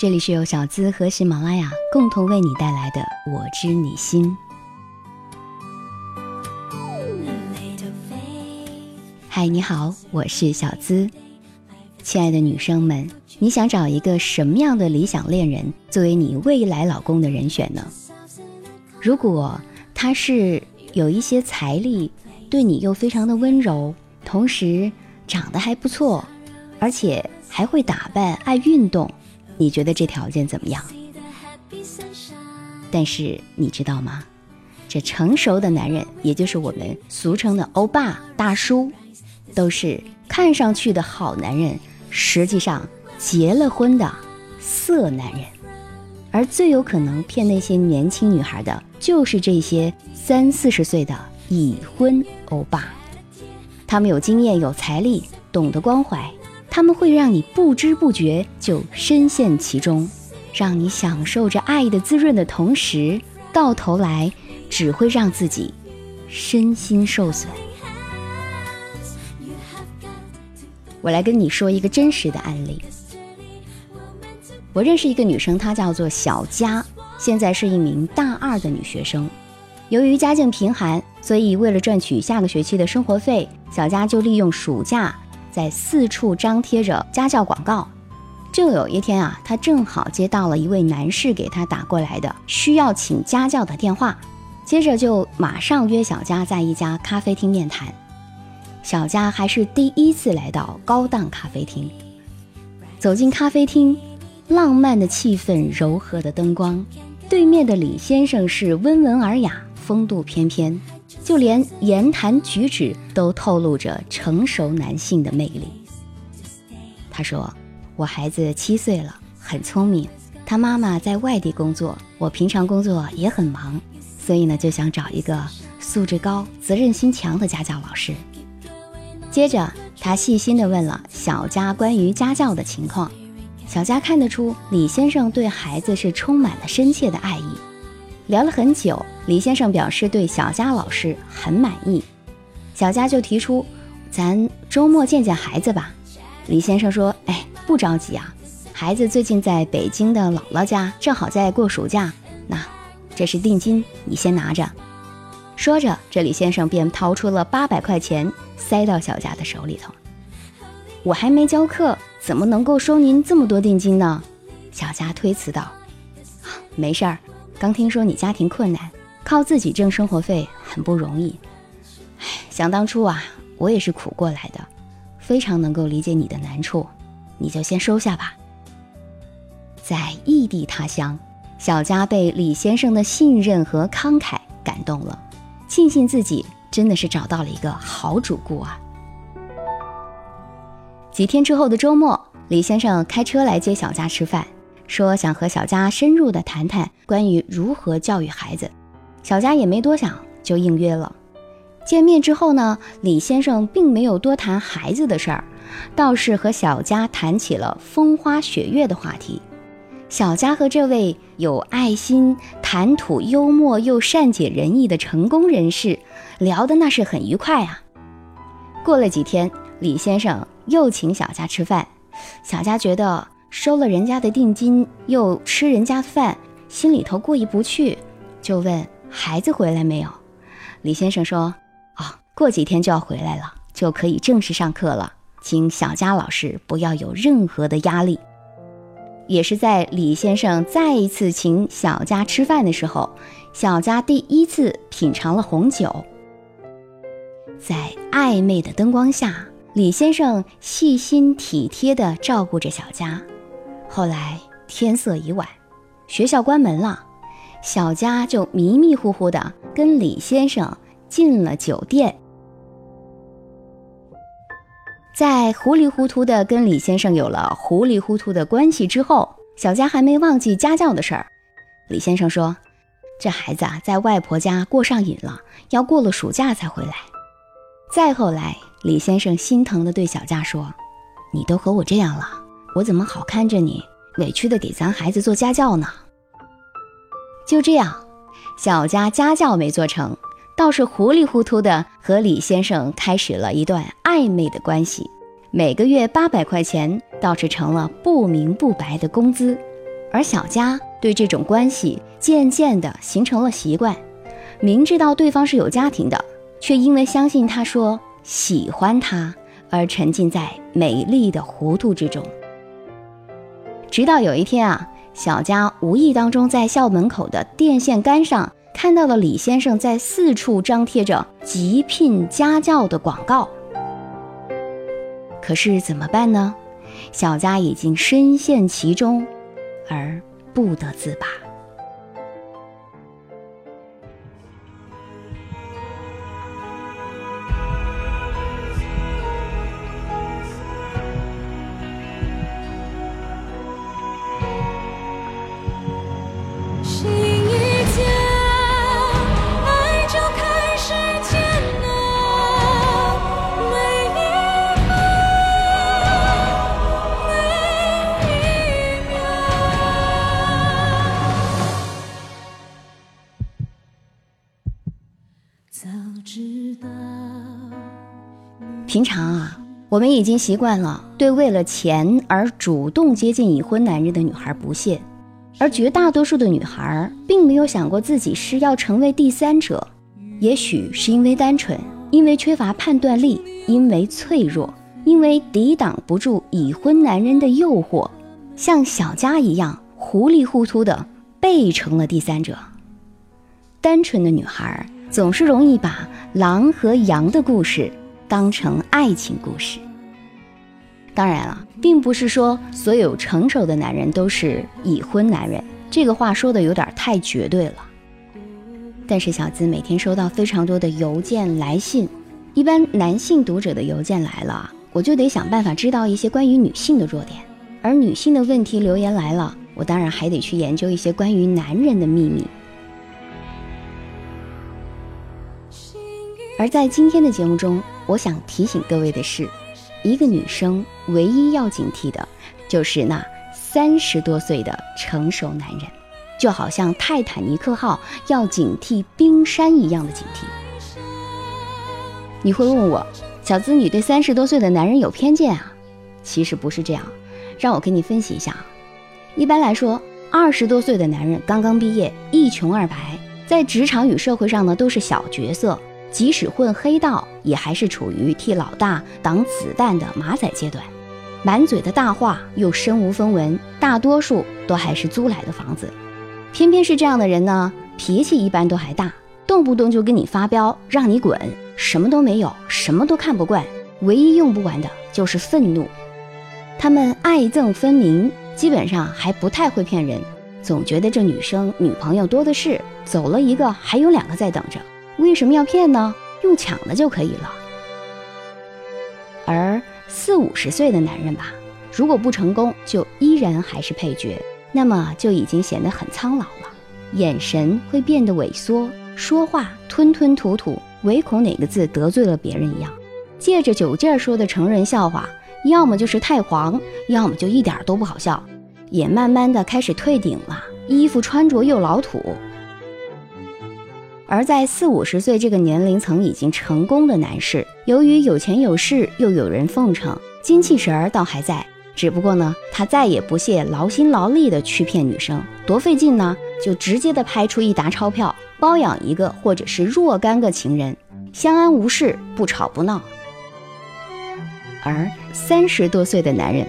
这里是由小资和喜马拉雅共同为你带来的《我知你心》。嗨，你好，我是小资。亲爱的女生们，你想找一个什么样的理想恋人作为你未来老公的人选呢？如果他是有一些财力，对你又非常的温柔，同时长得还不错，而且还会打扮、爱运动，你觉得这条件怎么样？但是你知道吗？这成熟的男人，也就是我们俗称的欧巴、大叔。都是看上去的好男人，实际上结了婚的色男人，而最有可能骗那些年轻女孩的，就是这些三四十岁的已婚欧巴。他们有经验、有财力，懂得关怀，他们会让你不知不觉就深陷其中，让你享受着爱的滋润的同时，到头来只会让自己身心受损。我来跟你说一个真实的案例。我认识一个女生，她叫做小佳，现在是一名大二的女学生。由于家境贫寒，所以为了赚取下个学期的生活费，小佳就利用暑假在四处张贴着家教广告。就有一天啊，他正好接到了一位男士给他打过来的需要请家教的电话，接着就马上约小佳在一家咖啡厅面谈。小佳还是第一次来到高档咖啡厅。走进咖啡厅，浪漫的气氛，柔和的灯光，对面的李先生是温文尔雅，风度翩翩，就连言谈举止都透露着成熟男性的魅力。他说：“我孩子七岁了，很聪明，他妈妈在外地工作，我平常工作也很忙，所以呢，就想找一个素质高、责任心强的家教老师。”接着，他细心地问了小佳关于家教的情况。小佳看得出李先生对孩子是充满了深切的爱意。聊了很久，李先生表示对小佳老师很满意。小佳就提出：“咱周末见见孩子吧。”李先生说：“哎，不着急啊，孩子最近在北京的姥姥家，正好在过暑假。那这是定金，你先拿着。”说着，这李先生便掏出了八百块钱，塞到小佳的手里头。我还没教课，怎么能够收您这么多定金呢？小佳推辞道：“没事儿，刚听说你家庭困难，靠自己挣生活费很不容易。唉，想当初啊，我也是苦过来的，非常能够理解你的难处，你就先收下吧。”在异地他乡，小佳被李先生的信任和慷慨感动了。庆幸自己真的是找到了一个好主顾啊！几天之后的周末，李先生开车来接小佳吃饭，说想和小佳深入的谈谈关于如何教育孩子。小佳也没多想就应约了。见面之后呢，李先生并没有多谈孩子的事儿，倒是和小佳谈起了风花雪月的话题。小佳和这位有爱心、谈吐幽默又善解人意的成功人士聊的那是很愉快啊。过了几天，李先生又请小佳吃饭，小佳觉得收了人家的定金又吃人家饭，心里头过意不去，就问孩子回来没有。李先生说：“哦，过几天就要回来了，就可以正式上课了，请小佳老师不要有任何的压力。”也是在李先生再一次请小佳吃饭的时候，小佳第一次品尝了红酒。在暧昧的灯光下，李先生细心体贴地照顾着小佳。后来天色已晚，学校关门了，小佳就迷迷糊糊的跟李先生进了酒店。在糊里糊涂的跟李先生有了糊里糊涂的关系之后，小佳还没忘记家教的事儿。李先生说：“这孩子啊，在外婆家过上瘾了，要过了暑假才回来。”再后来，李先生心疼的对小佳说：“你都和我这样了，我怎么好看着你委屈的给咱孩子做家教呢？”就这样，小佳家教没做成。倒是糊里糊涂的和李先生开始了一段暧昧的关系，每个月八百块钱倒是成了不明不白的工资。而小佳对这种关系渐渐的形成了习惯，明知道对方是有家庭的，却因为相信他说喜欢他而沉浸在美丽的糊涂之中。直到有一天啊，小佳无意当中在校门口的电线杆上看到了李先生在四处张贴着急聘家教的广告。可是怎么办呢？小佳已经深陷其中，而不得自拔。平常啊，我们已经习惯了对为了钱而主动接近已婚男人的女孩不屑，而绝大多数的女孩并没有想过自己是要成为第三者。也许是因为单纯，因为缺乏判断力，因为脆弱，因为抵挡不住已婚男人的诱惑，像小佳一样糊里糊涂的被成了第三者。单纯的女孩总是容易把狼和羊的故事。当成爱情故事。当然了，并不是说所有成熟的男人都是已婚男人，这个话说的有点太绝对了。但是小资每天收到非常多的邮件来信，一般男性读者的邮件来了，我就得想办法知道一些关于女性的弱点；而女性的问题留言来了，我当然还得去研究一些关于男人的秘密。而在今天的节目中，我想提醒各位的是，一个女生唯一要警惕的，就是那三十多岁的成熟男人，就好像泰坦尼克号要警惕冰山一样的警惕。你会问我，小资，女对三十多岁的男人有偏见啊？其实不是这样，让我给你分析一下啊。一般来说，二十多岁的男人刚刚毕业，一穷二白，在职场与社会上呢都是小角色。即使混黑道，也还是处于替老大挡子弹的马仔阶段，满嘴的大话又身无分文，大多数都还是租来的房子。偏偏是这样的人呢，脾气一般都还大，动不动就跟你发飙，让你滚，什么都没有，什么都看不惯，唯一用不完的就是愤怒。他们爱憎分明，基本上还不太会骗人，总觉得这女生女朋友多的是，走了一个还有两个在等着。为什么要骗呢？用抢的就可以了。而四五十岁的男人吧，如果不成功，就依然还是配角，那么就已经显得很苍老了，眼神会变得萎缩，说话吞吞吐吐，唯恐哪个字得罪了别人一样。借着酒劲儿说的成人笑话，要么就是太黄，要么就一点都不好笑，也慢慢的开始退顶了，衣服穿着又老土。而在四五十岁这个年龄层已经成功的男士，由于有钱有势，又有人奉承，精气神儿倒还在。只不过呢，他再也不屑劳心劳力的去骗女生，多费劲呢，就直接的拍出一沓钞票，包养一个或者是若干个情人，相安无事，不吵不闹。而三十多岁的男人，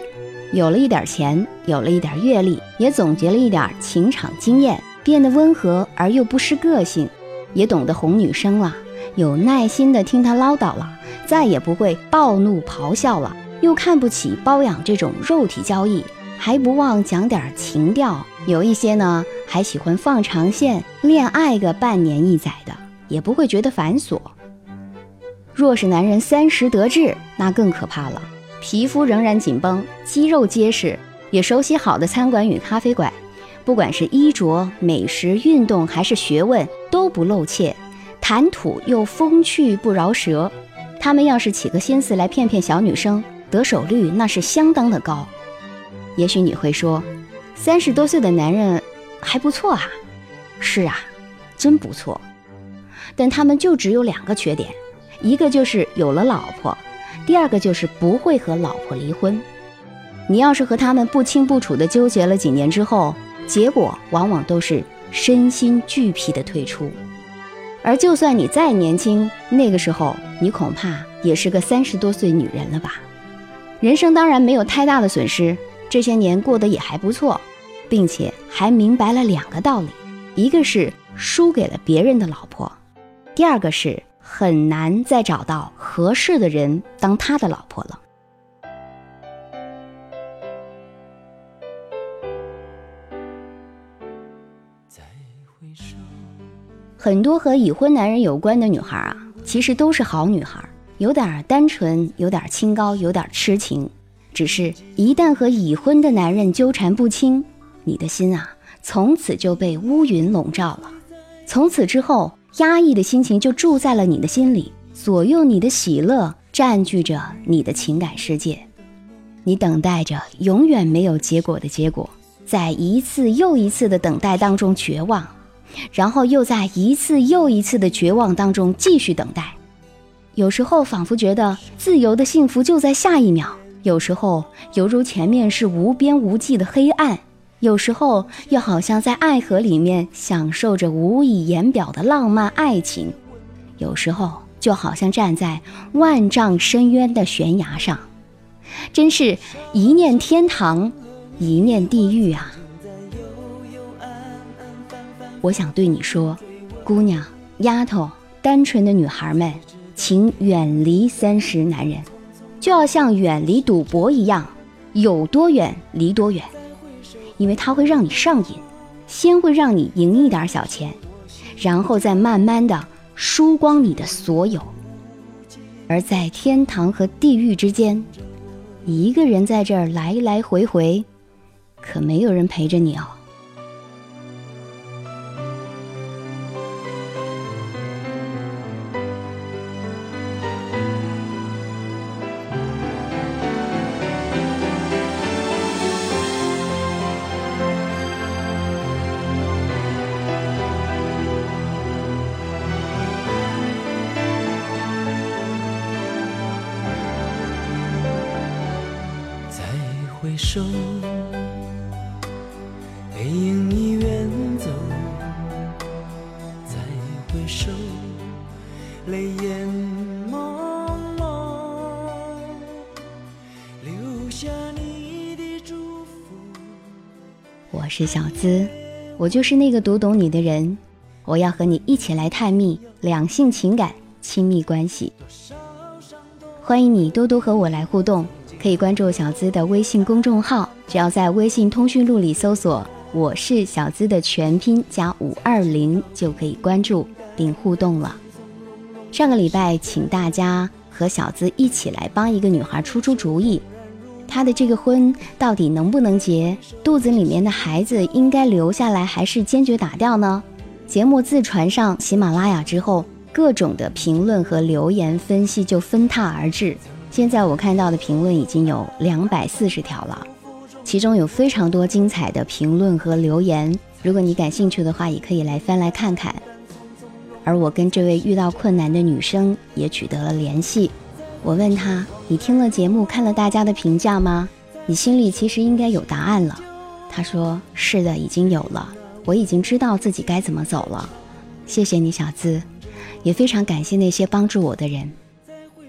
有了一点钱，有了一点阅历，也总结了一点情场经验，变得温和而又不失个性。也懂得哄女生了，有耐心的听她唠叨了，再也不会暴怒咆哮了，又看不起包养这种肉体交易，还不忘讲点情调。有一些呢，还喜欢放长线，恋爱个半年一载的，也不会觉得繁琐。若是男人三十得志，那更可怕了，皮肤仍然紧绷，肌肉结实，也熟悉好的餐馆与咖啡馆。不管是衣着、美食、运动还是学问，都不露怯，谈吐又风趣不饶舌。他们要是起个心思来骗骗小女生，得手率那是相当的高。也许你会说，三十多岁的男人还不错啊。是啊，真不错。但他们就只有两个缺点，一个就是有了老婆，第二个就是不会和老婆离婚。你要是和他们不清不楚的纠结了几年之后，结果往往都是身心俱疲的退出。而就算你再年轻，那个时候你恐怕也是个三十多岁女人了吧？人生当然没有太大的损失，这些年过得也还不错，并且还明白了两个道理：一个是输给了别人的老婆，第二个是很难再找到合适的人当他的老婆了。很多和已婚男人有关的女孩啊，其实都是好女孩，有点单纯，有点清高，有点痴情。只是，一旦和已婚的男人纠缠不清，你的心啊，从此就被乌云笼罩了。从此之后，压抑的心情就住在了你的心里，左右你的喜乐，占据着你的情感世界。你等待着永远没有结果的结果，在一次又一次的等待当中绝望。然后又在一次又一次的绝望当中继续等待，有时候仿佛觉得自由的幸福就在下一秒，有时候犹如前面是无边无际的黑暗，有时候又好像在爱河里面享受着无以言表的浪漫爱情，有时候就好像站在万丈深渊的悬崖上，真是一念天堂，一念地狱啊！我想对你说，姑娘、丫头、单纯的女孩们，请远离三十男人，就要像远离赌博一样，有多远离多远，因为它会让你上瘾，先会让你赢一点小钱，然后再慢慢的输光你的所有。而在天堂和地狱之间，一个人在这儿来来回回，可没有人陪着你哦。背影已远走，再回首，泪眼朦胧，留下你的祝福。我是小资，我就是那个读懂你的人，我要和你一起来探秘两性情感、亲密关系。欢迎你多多和我来互动。可以关注小资的微信公众号，只要在微信通讯录里搜索“我是小资”的全拼加五二零，就可以关注并互动了。上个礼拜，请大家和小资一起来帮一个女孩出出主意，她的这个婚到底能不能结？肚子里面的孩子应该留下来还是坚决打掉呢？节目自传上喜马拉雅之后，各种的评论和留言分析就纷沓而至。现在我看到的评论已经有两百四十条了，其中有非常多精彩的评论和留言。如果你感兴趣的话，也可以来翻来看看。而我跟这位遇到困难的女生也取得了联系，我问她：“你听了节目，看了大家的评价吗？你心里其实应该有答案了。”她说：“是的，已经有了，我已经知道自己该怎么走了。”谢谢你，小资，也非常感谢那些帮助我的人。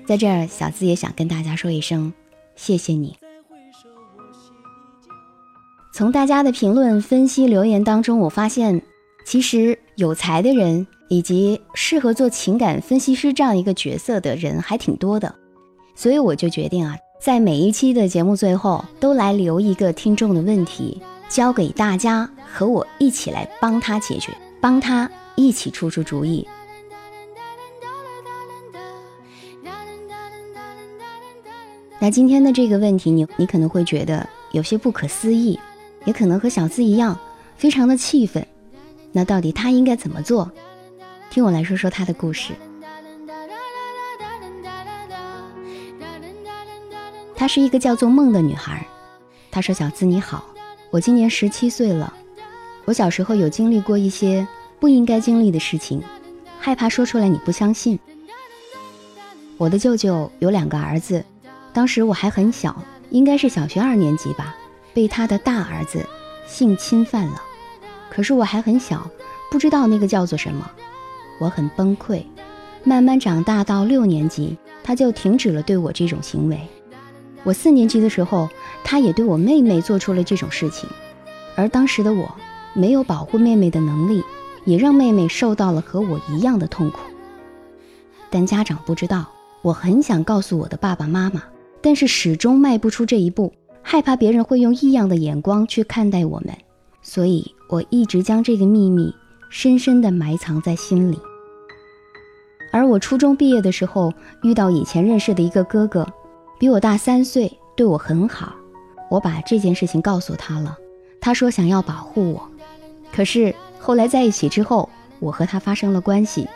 在这儿，小资也想跟大家说一声，谢谢你。从大家的评论、分析、留言当中，我发现，其实有才的人以及适合做情感分析师这样一个角色的人还挺多的，所以我就决定啊，在每一期的节目最后，都来留一个听众的问题，交给大家和我一起来帮他解决，帮他一起出出主意。那今天的这个问题，你你可能会觉得有些不可思议，也可能和小资一样，非常的气愤。那到底他应该怎么做？听我来说说他的故事。她是一个叫做梦的女孩。她说：“小资你好，我今年十七岁了。我小时候有经历过一些不应该经历的事情，害怕说出来你不相信。我的舅舅有两个儿子。”当时我还很小，应该是小学二年级吧，被他的大儿子性侵犯了。可是我还很小，不知道那个叫做什么，我很崩溃。慢慢长大到六年级，他就停止了对我这种行为。我四年级的时候，他也对我妹妹做出了这种事情，而当时的我没有保护妹妹的能力，也让妹妹受到了和我一样的痛苦。但家长不知道，我很想告诉我的爸爸妈妈，但是始终迈不出这一步，害怕别人会用异样的眼光去看待我们，所以我一直将这个秘密深深地埋藏在心里。而我初中毕业的时候，遇到以前认识的一个哥哥，比我大三岁，对我很好。我把这件事情告诉他了，他说想要保护我。可是后来在一起之后，我和他发生了关系。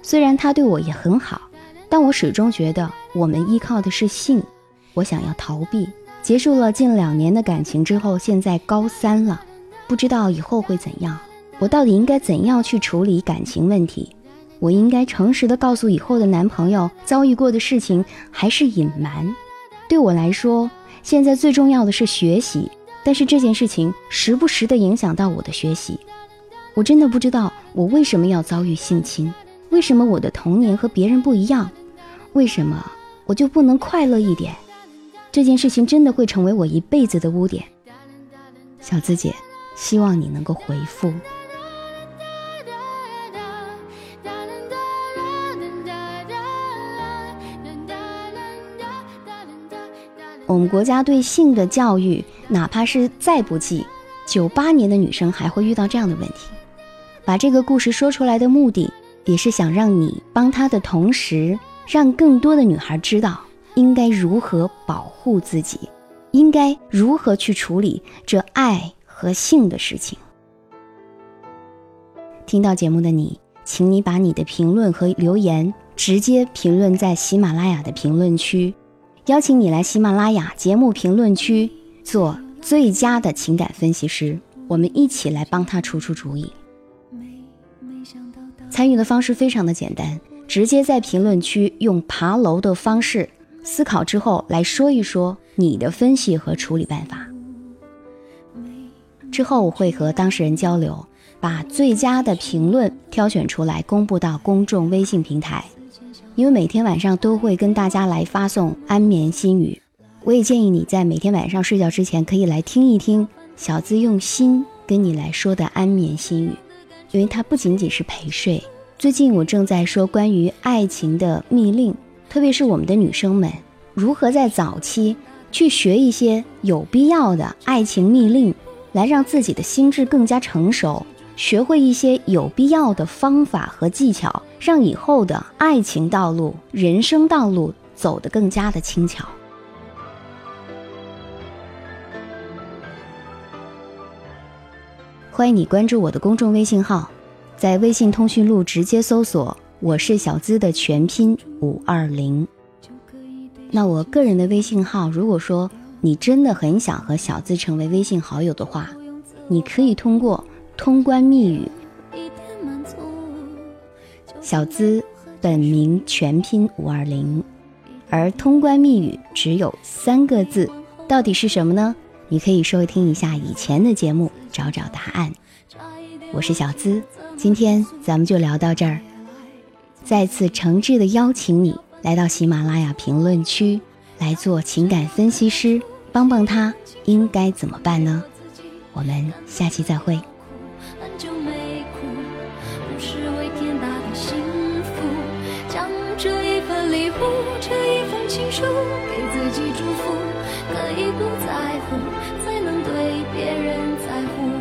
虽然他对我也很好，但我始终觉得我们依靠的是性。我想要逃避。结束了近两年的感情之后，现在高三了，不知道以后会怎样。我到底应该怎样去处理感情问题？我应该诚实的告诉以后的男朋友遭遇过的事情，还是隐瞒？对我来说，现在最重要的是学习，但是这件事情时不时的影响到我的学习。我真的不知道我为什么要遭遇性侵，为什么我的童年和别人不一样，为什么我就不能快乐一点？这件事情真的会成为我一辈子的污点。小资姐，希望你能够回复。我们国家对性的教育，哪怕是再不济，九八年的女生还会遇到这样的问题。把这个故事说出来的目的，也是想让你帮她的同时，让更多的女孩知道应该如何保护自己，应该如何去处理这爱和性的事情。听到节目的你，请你把你的评论和留言直接评论在喜马拉雅的评论区。邀请你来喜马拉雅节目评论区做最佳的情感分析师，我们一起来帮他出出主意。参与的方式非常的简单，直接在评论区用爬楼的方式思考之后来说一说你的分析和处理办法。之后我会和当事人交流，把最佳的评论挑选出来公布到公众微信平台。因为每天晚上都会跟大家来发送安眠心语，我也建议你在每天晚上睡觉之前可以来听一听小资用心跟你来说的安眠心语，因为它不仅仅是陪睡。最近我正在说关于爱情的密令，特别是我们的女生们如何在早期去学一些有必要的爱情密令，来让自己的心智更加成熟。学会一些有必要的方法和技巧，让以后的爱情道路、人生道路走得更加的轻巧。欢迎你关注我的公众微信号，在微信通讯录直接搜索“我是小资”的全拼五二零。那我个人的微信号，如果说你真的很想和小资成为微信好友的话，你可以通过。通关密语，小资本名全拼五二零，而通关密语只有三个字，到底是什么呢？你可以收听一下以前的节目，找找答案。我是小资，今天咱们就聊到这儿。再次诚挚的邀请你来到喜马拉雅评论区来做情感分析师，帮帮他应该怎么办呢？我们下期再会。给自己祝福，可以不在乎才能对别人在乎。